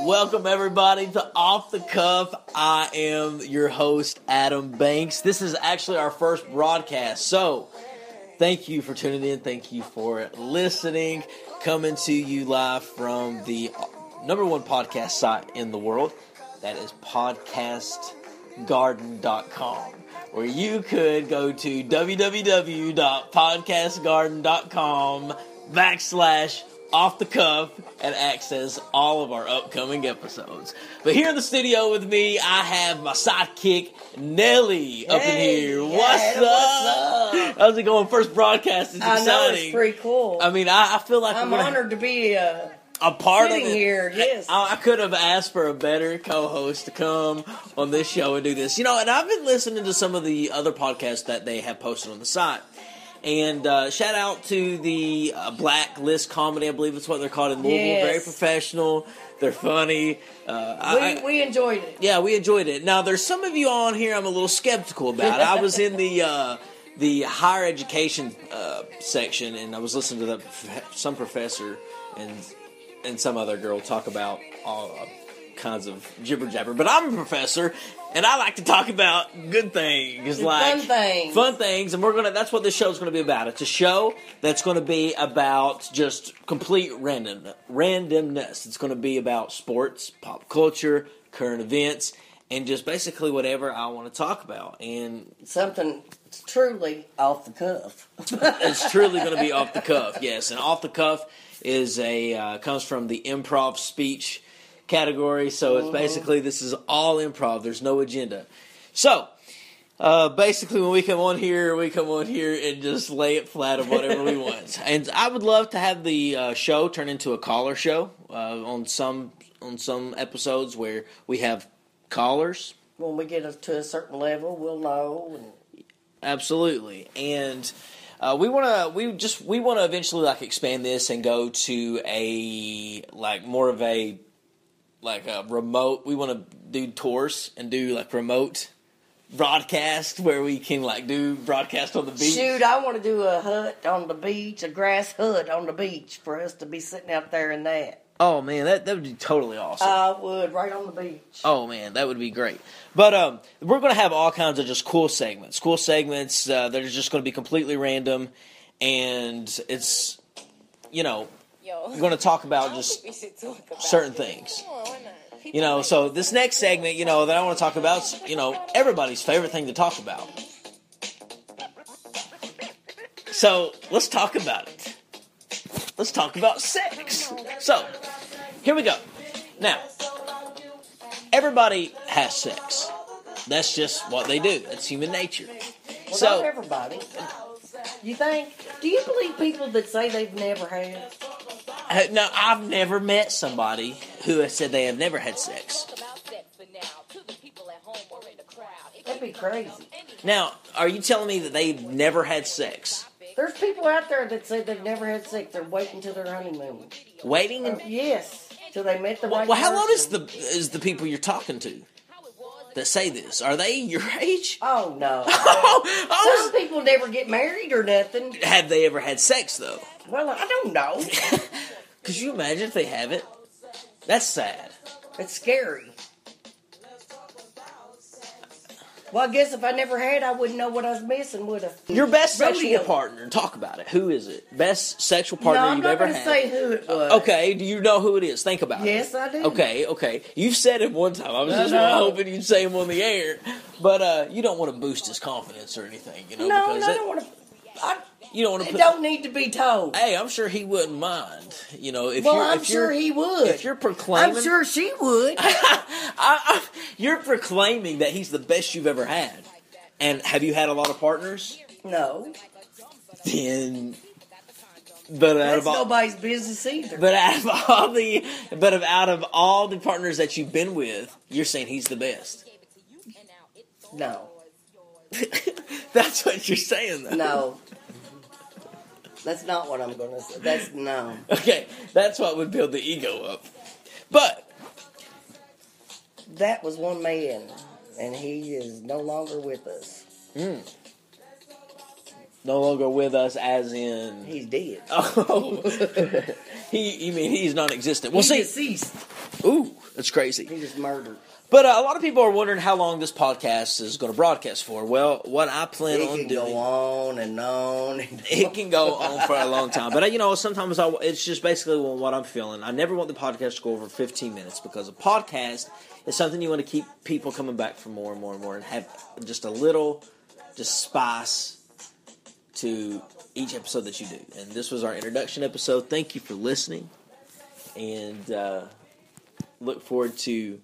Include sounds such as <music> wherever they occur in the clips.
Welcome everybody to Off the Cuff. I am your host Adam Banks. This is actually our first broadcast, so thank you for tuning in. Thank you for listening. Coming to you live from the number one podcast site in the world. That is podcastgarden.com, where you could go to www.podcastgarden.com backslash off the cuff and access all of our upcoming episodes. But here in the studio with me, I have my sidekick Nelly up in Hey, here. yeah, What's, what's up? up? How's it going? First broadcast is I know it's pretty cool. I mean, I, I feel like I'm honored to be uh, a part of it. here. Yes, I, I could have asked for a better co-host to come on this show and do this. You know, and I've been listening to some of the other podcasts that they have posted on the site. And uh, shout out to the uh, Blacklist Comedy, I believe that's what they're called in Louisville. Yes. Very professional. They're funny. Uh, we, I, I- we enjoyed it. yeah, we enjoyed it. Now, there's some of you on here I'm a little skeptical about. I was in the uh, the higher education uh, section, and I was listening to the, some professor and and some other girl talk about all uh, kinds of jibber jabber. But I'm a professor, and I like to talk about good things, like fun things. fun things, and we're gonna. That's what this show's gonna be about. It's a show that's gonna be about just complete random randomness. It's gonna be about sports, pop culture, current events, and just basically whatever I want to talk about. And Something truly off the cuff. <laughs> it's truly going to be off the <laughs> cuff. Yes, and off the cuff is a uh, comes from the improv speech category. So it's basically this is all improv. There's no agenda. So. Uh, basically, when we come on here, we come on here and just lay it flat of whatever we <laughs> want. And I would love to have the uh, show turn into a caller show uh, on some on some episodes where we have callers when we get to a certain level, we'll know. And Absolutely, and uh, we want to we just we want to eventually like expand this and go to a like more of a like a remote. We want to do tours and do like remote broadcast where we can like do broadcast on the beach. Shoot, I want to do a hut on the beach, a grass hut on the beach for us to be sitting out there in that. Oh man, that that would be totally awesome. I would, right on the beach. Oh man, that would be great. But um, we're going to have all kinds of just cool segments, cool segments uh, that are just going to be completely random, and it's you know Yo. we're going to talk about just talk about certain it. things. Come on, why not? People You know, so this next segment, you know, that I want to talk about, you know, everybody's favorite thing to talk about. So let's talk about it. Let's talk about sex. So here we go. Now, everybody has sex. That's just what they do. That's human nature. Well, So everybody. You think? Do you believe people that say they've never had? Uh, no, I've never met somebody who has said they have never had sex. about sex for now. To the people at home or in the crowd. It That'd be crazy. Now, are you telling me that they've never had sex? There's people out there that say they've never had sex. They're waiting till their honeymoon. Waiting Uh, yes, till they met the Well, right well, how old is the is the people you're talking to that say this? Are they your age? Oh no. <laughs> Oh, I Some people never get married or nothing. have they ever had sex though? Well, I don't know. <laughs> Could you imagine if they haven't? That's sad. It's scary. Well, I guess if I never had, I wouldn't know what I was missing, would I? Your best sexual partner. Talk about it. Who is it? Best sexual partner No, I'm you've not ever had. say who it was. Okay, do you know who it is? Think about Yes, it. Yes, I do. Okay, okay. You've said it one time. I was just <laughs> hoping you'd say him on the air. But uh, you don't want to boost his confidence or anything, you know, No, no, because I don't want to. I, you don't want to it put don't need to be told. Hey, I'm sure he wouldn't mind. You know, if well, you're, I'm if sure you're, he would. If you're proclaiming, I'm sure she would. <laughs> I, I, you're proclaiming that he's the best you've ever had. And have you had a lot of partners? no, Then, but out that's of all, nobody's business either. but out of all the, but of, out of all the partners that you've been with, you're saying he's the best. no, <laughs> That's what you're saying, though. no, that's not what I'm going to say. That's no. <laughs> Okay, that's what would build the ego up. But That was one man. and he is no longer with us. Hmm. No longer with us, as in. He's dead. <laughs> Oh, <laughs> he. You mean he's non-existent? Well, He's see, deceased. ooh, that's crazy. He was murdered. But uh, a lot of people are wondering how long this podcast is going to broadcast for. Well, what I plan It on can doing, go on and on. And it can go on for a long time. But uh, you know, sometimes I, it's just basically what I'm feeling. I never want the podcast to go over 15 minutes because a podcast is something you want to keep people coming back for more and more and more, and have just a little, just spice to each episode that you do. And this was our introduction episode. Thank you for listening, and uh, look forward to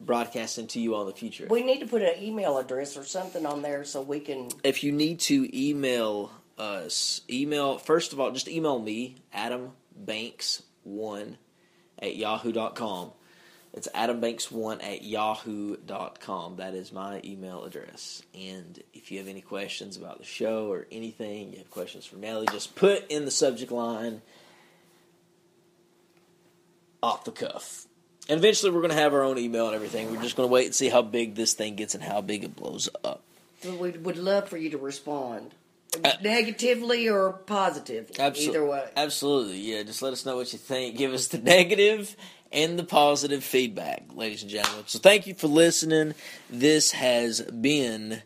broadcasting to you all in the future. we need to put an email address or something on there so we can. if you need to email us, email first of all, just email me, Adam Banks one at yahoo.com. It's adambanks1 at yahoo.com. That is my email address. And if you have any questions about the show or anything, you have questions for Nelly, just put in the subject line off the cuff. And eventually we're going to have our own email and everything. We're just going to wait and see how big this thing gets and how big it blows up. We would love for you to respond, Uh, negatively or positively. Absol- Either way. Absolutely, yeah. Just let us know what you think. Give us the negative and the positive feedback, ladies and gentlemen. So thank you for listening. This has been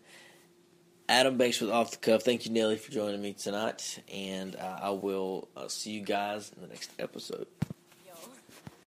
Adam Banks with Off the Cuff. Thank you, Nelly, for joining me tonight. And uh, I will uh, see you guys in the next episode.